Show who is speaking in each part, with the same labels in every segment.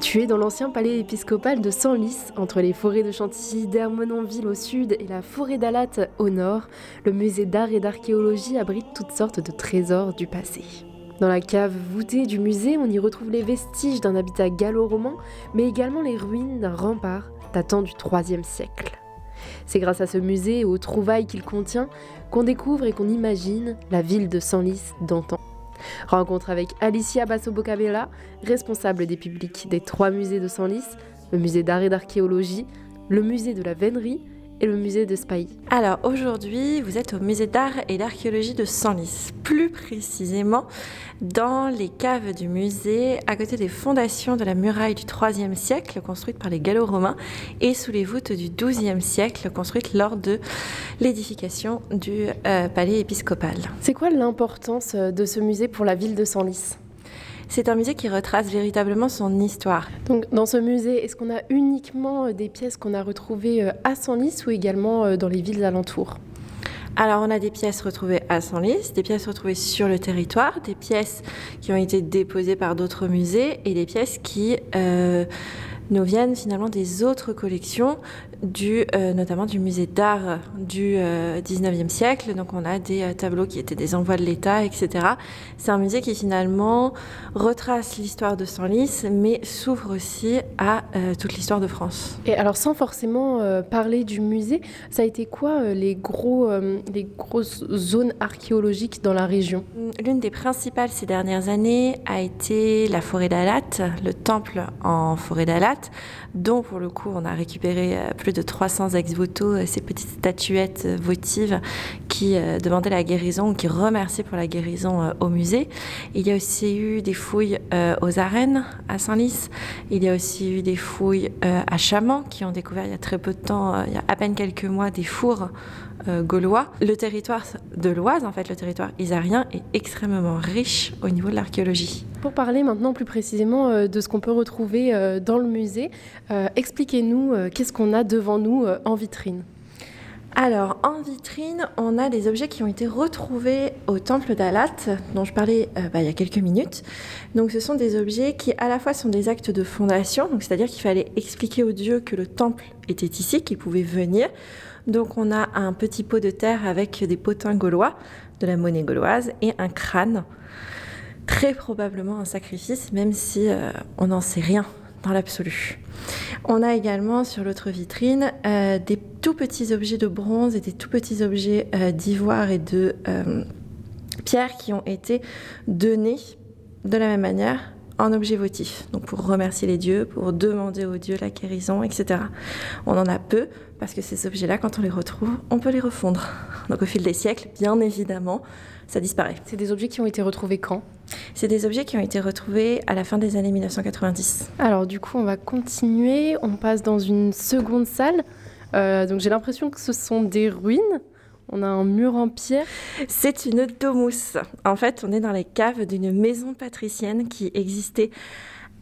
Speaker 1: Situé dans l'ancien palais épiscopal de Senlis, entre les forêts de Chantilly d'Hermenonville au sud et la forêt d'Alate au nord, le musée d'art et d'archéologie abrite toutes sortes de trésors du passé. Dans la cave voûtée du musée, on y retrouve les vestiges d'un habitat gallo-roman, mais également les ruines d'un rempart datant du IIIe siècle. C'est grâce à ce musée et aux trouvailles qu'il contient qu'on découvre et qu'on imagine la ville de Senlis d'antan. Rencontre avec Alicia Basso-Bocabella, responsable des publics des trois musées de Senlis, le musée d'art et d'archéologie, le musée de la Vénerie et le musée de Spahi.
Speaker 2: Alors aujourd'hui, vous êtes au musée d'art et d'archéologie de Senlis, plus précisément dans les caves du musée, à côté des fondations de la muraille du IIIe siècle, construite par les Gallo-Romains, et sous les voûtes du XIIe siècle, construites lors de l'édification du euh, palais épiscopal.
Speaker 1: C'est quoi l'importance euh, de ce musée pour la ville de Senlis?
Speaker 2: C'est un musée qui retrace véritablement son histoire.
Speaker 1: Donc, dans ce musée, est-ce qu'on a uniquement euh, des pièces qu'on a retrouvées euh, à Senlis ou également euh, dans les villes alentours?
Speaker 2: Alors, on a des pièces retrouvées à Senlis, des pièces retrouvées sur le territoire, des pièces qui ont été déposées par d'autres musées et des pièces qui nous viennent finalement des autres collections, du, euh, notamment du musée d'art du 19e euh, siècle. Donc on a des euh, tableaux qui étaient des envois de l'État, etc. C'est un musée qui finalement retrace l'histoire de Senlis, mais s'ouvre aussi à toute l'histoire de France.
Speaker 1: Et alors sans forcément parler du musée, ça a été quoi les, gros, les grosses zones archéologiques dans la région?
Speaker 2: L'une des principales ces dernières années a été la forêt d'Alat, le temple en forêt d'Alat dont pour le coup on a récupéré euh, de 300 ex-voto, euh, ces petites statuettes euh, votives qui demandaient la guérison, qui remerciaient pour la guérison au musée. Il y a aussi eu des fouilles aux arènes à Saint-Lys. Il y a aussi eu des fouilles à Chaman qui ont découvert il y a très peu de temps, il y a à peine quelques mois, des fours euh, gaulois. Le territoire de l'Oise, en fait, le territoire isarien, est extrêmement riche au niveau de l'archéologie.
Speaker 1: Pour parler maintenant plus précisément euh, de ce qu'on peut retrouver euh, dans le musée, expliquez-nous qu'est-ce qu'on a devant nous en vitrine.
Speaker 2: Alors, en vitrine, on a des objets qui ont été retrouvés au temple d'Alat, dont je parlais bah, il y a quelques minutes. Donc, ce sont des objets qui, à la fois, sont des actes de fondation, c'est-à-dire qu'il fallait expliquer aux dieux que le temple était ici, qu'ils pouvaient venir. Donc on a un petit pot de terre avec des potins gaulois, de la monnaie gauloise, et un crâne. Très probablement un sacrifice, même si euh, on n'en sait rien dans l'absolu. On a également sur l'autre vitrine euh, des tout petits objets de bronze et des tout petits objets euh, d'ivoire et de pierre qui ont été donnés de la même manière en objet votif, donc pour remercier les dieux, pour demander aux dieux la guérison, etc. On en a peu, parce que ces objets-là, quand on les retrouve, on peut les refondre. Donc au fil des siècles, bien évidemment, ça disparaît.
Speaker 1: C'est des objets qui ont été retrouvés quand?
Speaker 2: C'est des objets qui ont été retrouvés à la fin des années 1990.
Speaker 1: Alors du coup, on va continuer, on passe dans une seconde salle. Euh, donc j'ai l'impression que ce sont des ruines. On a un mur en pierre.
Speaker 2: C'est une domus. En fait, on est dans les caves d'une maison patricienne qui existait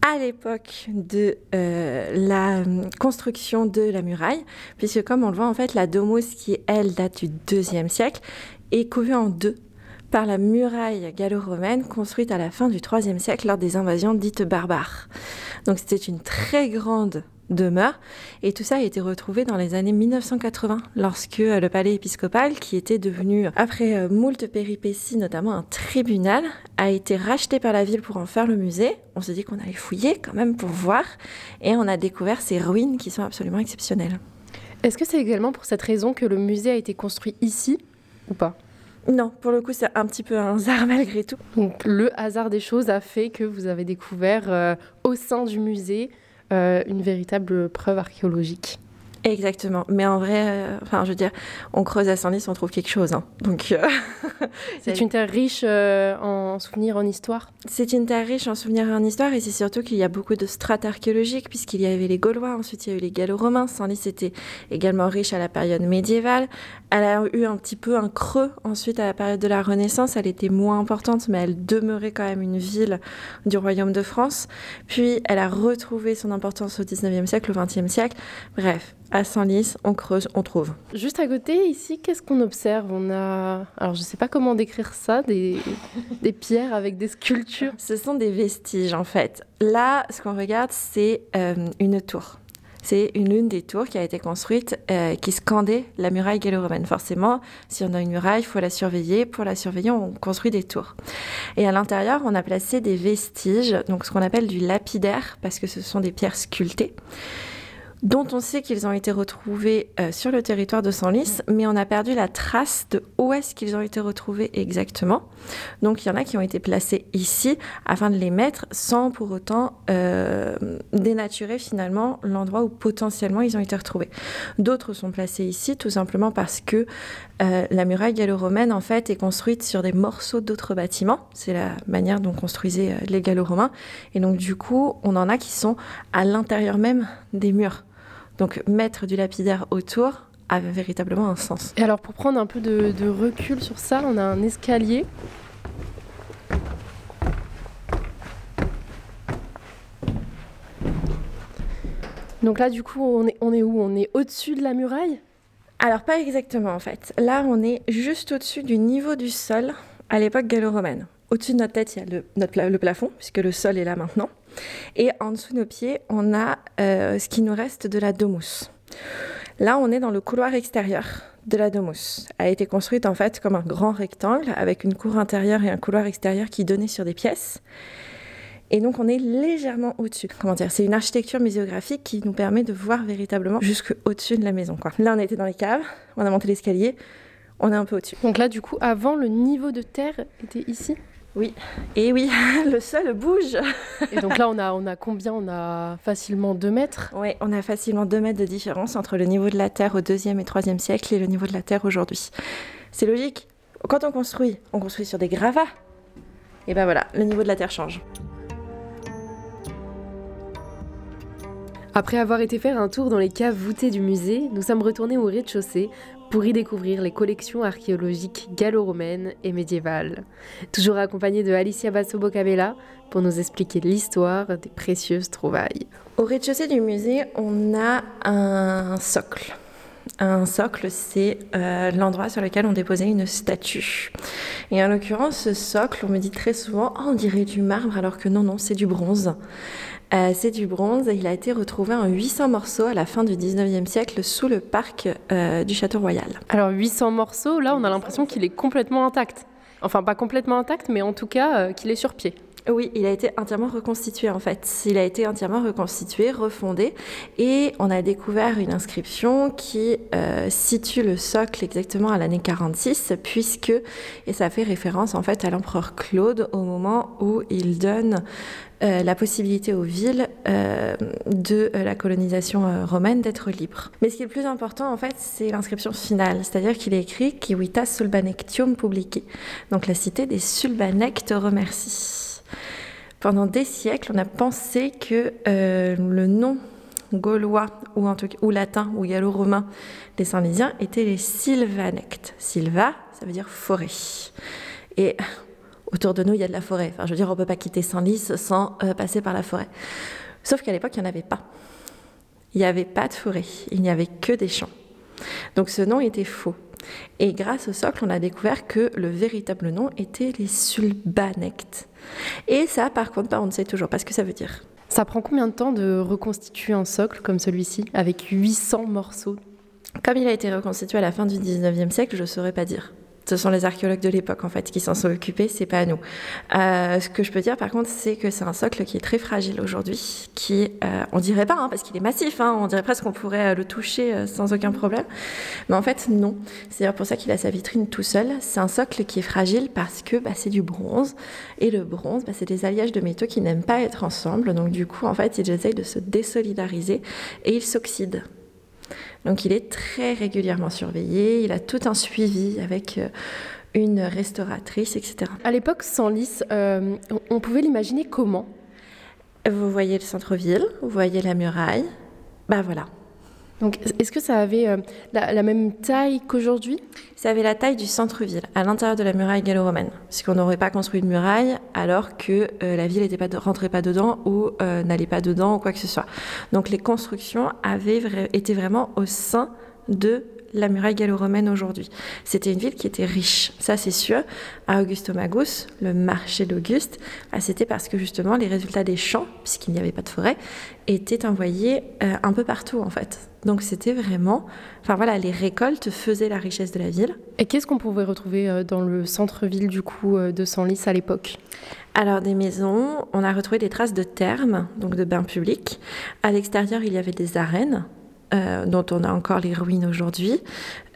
Speaker 2: à l'époque de euh, la construction de la muraille, puisque comme on le voit, en fait, la domus, qui elle date du deuxième siècle, est couvée en deux par la muraille gallo-romaine construite à la fin du IIIe siècle lors des invasions dites barbares. Donc c'était une très grande demeure. Et tout ça a été retrouvé dans les années 1980, lorsque euh, le palais épiscopal, qui était devenu, après euh, moult péripéties, notamment un tribunal, a été racheté par la ville pour en faire le musée. On s'est dit qu'on allait fouiller quand même pour voir. Et on a découvert ces ruines qui sont absolument exceptionnelles.
Speaker 1: Est-ce que c'est également pour cette raison que le musée a été construit ici ou pas?
Speaker 2: Non, pour le coup, c'est un petit peu un hasard malgré tout.
Speaker 1: Donc, le hasard des choses a fait que vous avez découvert euh, au sein du musée une véritable preuve archéologique.
Speaker 2: Exactement. Mais en vrai, euh, enfin, je veux dire, on creuse à Saint-Lys, on trouve quelque chose. Hein. Donc, euh,
Speaker 1: c'est une terre riche euh, en souvenirs, en histoire.
Speaker 2: C'est une terre riche en souvenirs et en histoire, et c'est surtout qu'il y a beaucoup de strates archéologiques, puisqu'il y avait les Gaulois, ensuite il y a eu les Gallo-Romains. Saint-Lys était également riche à la période médiévale. Elle a eu un petit peu un creux ensuite à la période de la Renaissance. Elle était moins importante, mais elle demeurait quand même une ville du royaume de France. Puis, elle a retrouvé son importance au 19e siècle, au 20e siècle. Bref, à Senlis, on creuse, on trouve.
Speaker 1: Juste à côté, ici, qu'est-ce qu'on observe? On a, alors je ne sais pas comment décrire ça, des, des pierres avec des sculptures.
Speaker 2: Ce sont des vestiges en fait. Là, ce qu'on regarde, c'est euh, une tour. C'est une l'une des tours qui a été construite euh, qui scandait la muraille gallo-romaine. Forcément, si on a une muraille, il faut la surveiller. Pour la surveiller, on construit des tours. Et à l'intérieur, on a placé des vestiges, donc ce qu'on appelle du lapidaire, parce que ce sont des pierres sculptées dont on sait qu'ils ont été retrouvés euh, sur le territoire de Senlis, mais on a perdu la trace de où est-ce qu'ils ont été retrouvés exactement. Donc il y en a qui ont été placés ici afin de les mettre sans pour autant euh, dénaturer finalement l'endroit où potentiellement ils ont été retrouvés. D'autres sont placés ici tout simplement parce que euh, la muraille gallo-romaine en fait est construite sur des morceaux d'autres bâtiments. C'est la manière dont construisaient les gallo-romains. Et donc du coup, on en a qui sont à l'intérieur même des murs. Donc mettre du lapidaire autour a véritablement un sens.
Speaker 1: Et alors pour prendre un peu de, recul sur ça, on a un escalier. Donc là, du coup, on est, on est où? On est au-dessus de la muraille?
Speaker 2: Alors, pas exactement, en fait. Là, on est juste au-dessus du niveau du sol à l'époque gallo-romaine. Au-dessus de notre tête, il y a le, notre, le plafond, puisque le sol est là maintenant. Et en dessous de nos pieds, on a euh, ce qui nous reste de la domus. Là, on est dans le couloir extérieur de la domus. Elle a été construite en fait comme un grand rectangle avec une cour intérieure et un couloir extérieur qui donnait sur des pièces. Et donc, on est légèrement au-dessus. Comment dire? C'est une architecture muséographique qui nous permet de voir véritablement jusqu'au-dessus de la maison. Quoi. Là, on était dans les caves, on a monté l'escalier, on est un peu au-dessus.
Speaker 1: Donc là, du coup, avant, le niveau de terre était ici?
Speaker 2: Oui, et oui, le sol bouge.
Speaker 1: et donc là, on a, on a combien? On a facilement 2 mètres?
Speaker 2: Oui, on a facilement 2 mètres de différence entre le niveau de la Terre au 2e et 3e siècle et le niveau de la Terre aujourd'hui. C'est logique. Quand on construit, on construit sur des gravats. Et ben voilà, le niveau de la Terre change.
Speaker 1: Après avoir été faire un tour dans les caves voûtées du musée, nous sommes retournés au rez-de-chaussée pour y découvrir les collections archéologiques gallo-romaines et médiévales. Toujours accompagnée de Alicia Basso-Bocabella pour nous expliquer l'histoire des précieuses trouvailles.
Speaker 2: Au rez-de-chaussée du musée, on a un socle. Un socle, c'est euh, l'endroit sur lequel on déposait une statue. Et en l'occurrence, ce socle, on me dit très souvent, oh, on dirait du marbre, alors que non, non, c'est du bronze. Euh, c'est du bronze et il a été retrouvé en 800 morceaux à la fin du 19e siècle sous le parc euh, du Château Royal.
Speaker 1: Alors 800 morceaux, là on a l'impression qu'il est complètement intact. Enfin pas complètement intact, mais en tout cas euh, qu'il est sur pied.
Speaker 2: Oui, il a été entièrement reconstitué en fait. Il a été entièrement reconstitué, refondé, et on a découvert une inscription qui situe le socle exactement à l'année 46, puisque et ça fait référence en fait à l'empereur Claude au moment où il donne euh, la possibilité aux villes euh, de euh, la colonisation romaine d'être libres. Mais ce qui est le plus important, en fait, c'est l'inscription finale, c'est-à-dire qu'il est écrit Civitas Sulbanectium Publici. Donc la cité des Sulbanec te remercie. Pendant des siècles, on a pensé que le nom gaulois ou, latin ou gallo-romain des Saint-Lysiens était les Sylvanectes. Silva, ça veut dire forêt. Et autour de nous, il y a de la forêt. Enfin, je veux dire, on ne peut pas quitter Senlis sans euh, passer par la forêt. Sauf qu'à l'époque, il n'y en avait pas. Il n'y avait pas de forêt. Il n'y avait que des champs. Donc ce nom était faux. Et grâce au socle, on a découvert que le véritable nom était les Sulbanectes. Et ça, par contre, bah, on ne sait toujours pas ce que ça veut dire.
Speaker 1: Ça prend combien de temps de reconstituer un socle comme celui-ci, avec 800 morceaux?
Speaker 2: Comme il a été reconstitué à la fin du 19e siècle, je ne saurais pas dire. Ce sont les archéologues de l'époque en fait qui s'en sont occupés, c'est pas nous. Euh, ce que je peux dire par contre, c'est que c'est un socle qui est très fragile aujourd'hui, qui euh, on dirait pas hein, parce qu'il est massif, hein, on dirait presque qu'on pourrait euh, le toucher sans aucun problème, mais en fait non. C'est pour ça qu'il a sa vitrine tout seul. C'est un socle qui est fragile parce que bah, c'est du bronze et le bronze, bah, c'est des alliages de métaux qui n'aiment pas être ensemble, donc du coup en fait ils essayent de se désolidariser et ils s'oxydent. Donc il est très régulièrement surveillé, il a tout un suivi avec euh, une restauratrice, etc.
Speaker 1: À l'époque, sans euh, on pouvait l'imaginer comment?
Speaker 2: Vous voyez le centre-ville, vous voyez la muraille, bah voilà.
Speaker 1: Donc, est-ce que ça avait euh, la, même taille qu'aujourd'hui?
Speaker 2: Ça avait la taille du centre-ville, à l'intérieur de la muraille gallo-romaine. Puisqu'on n'aurait pas construit de muraille alors que euh, la ville ne rentrait pas dedans ou n'allait pas dedans ou quoi que ce soit. Donc, les constructions avaient été vraiment au sein de la muraille gallo-romaine aujourd'hui. C'était une ville qui était riche, ça c'est sûr. À Augustomagus, le marché d'Auguste, bah, c'était parce que justement les résultats des champs, puisqu'il n'y avait pas de forêt, étaient envoyés euh, un peu partout en fait. Donc c'était vraiment, enfin voilà, les récoltes faisaient la richesse de la ville.
Speaker 1: Et qu'est-ce qu'on pouvait retrouver euh, dans le centre-ville du coup euh, de Senlis à l'époque?
Speaker 2: Alors des maisons, on a retrouvé des traces de thermes, donc de bains publics. À l'extérieur, il y avait des arènes, euh, dont on a encore les ruines aujourd'hui.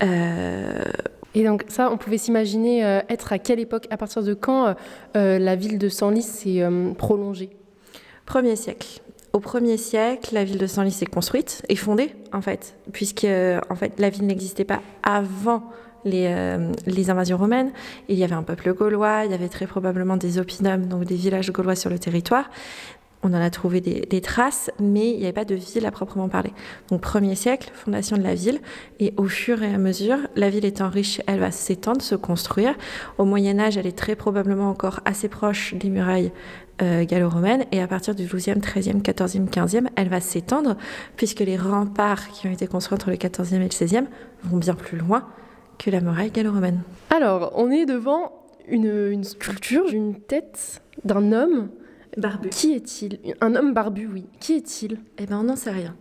Speaker 1: Euh, et donc ça, on pouvait s'imaginer euh, être à quelle époque, à partir de quand la ville de Senlis s'est prolongée?
Speaker 2: Premier siècle. Au premier siècle, la ville de Senlis s'est construite et fondée, en fait, puisque en fait, la ville n'existait pas avant les, les, invasions romaines. Il y avait un peuple gaulois, il y avait très probablement des opinums, donc des villages gaulois sur le territoire on en a trouvé des, traces, mais il n'y avait pas de ville à proprement parler. Donc premier siècle, fondation de la ville, et au fur et à mesure, la ville étant riche, elle va s'étendre, se construire. Au Moyen Âge, elle est très probablement encore assez proche des murailles euh, gallo-romaines, et à partir du 12e, 13e, 14e, 15e, elle va s'étendre, puisque les remparts qui ont été construits entre le 14e et le 16e vont bien plus loin que la muraille gallo-romaine.
Speaker 1: Alors, on est devant une, une sculpture, une tête d'un homme
Speaker 2: Barbu.
Speaker 1: Qui est-il? Un homme barbu, oui. Qui est-il?
Speaker 2: Eh bien, on n'en sait rien.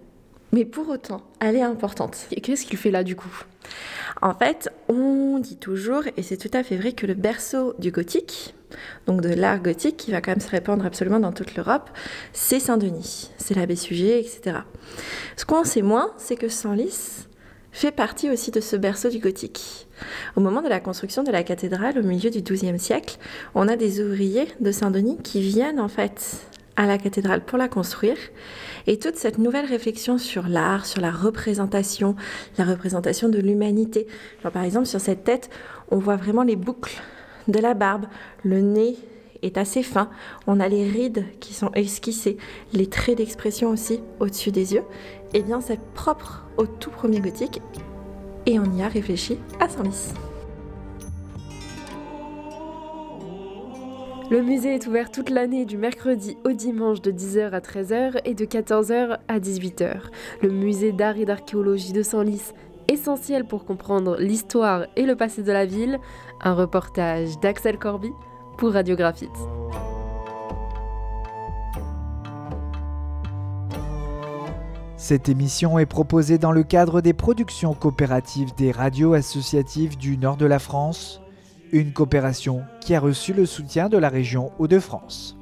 Speaker 2: Mais pour autant, elle est importante.
Speaker 1: Qu'est-ce qu'il fait là, du coup?
Speaker 2: En fait, on dit toujours, et c'est tout à fait vrai, que le berceau du gothique, donc de l'art gothique, qui va quand même se répandre absolument dans toute l'Europe, c'est Saint-Denis, c'est l'abbé Suger, etc. Ce qu'on sait moins, c'est que Senlis fait partie aussi de ce berceau du gothique. Au moment de la construction de la cathédrale au milieu du XIIe siècle, on a des ouvriers de Saint-Denis qui viennent en fait à la cathédrale pour la construire. Et toute cette nouvelle réflexion sur l'art, sur la représentation, la représentation de l'humanité. Par exemple, sur cette tête, on voit vraiment les boucles de la barbe, le nez est assez fin, on a les rides qui sont esquissées, les traits d'expression aussi au-dessus des yeux. Et eh bien, c'est propre au tout premier gothique et on y a réfléchi à Senlis.
Speaker 1: Le musée est ouvert toute l'année du mercredi au dimanche de 10h à 13h et de 14h à 18h. Le musée d'art et d'archéologie de Senlis, essentiel pour comprendre l'histoire et le passé de la ville, un reportage d'Axel Corby
Speaker 3: Cette émission est proposée dans le cadre des productions coopératives des radios associatives du nord de la France, une coopération qui a reçu le soutien de la région Hauts-de-France.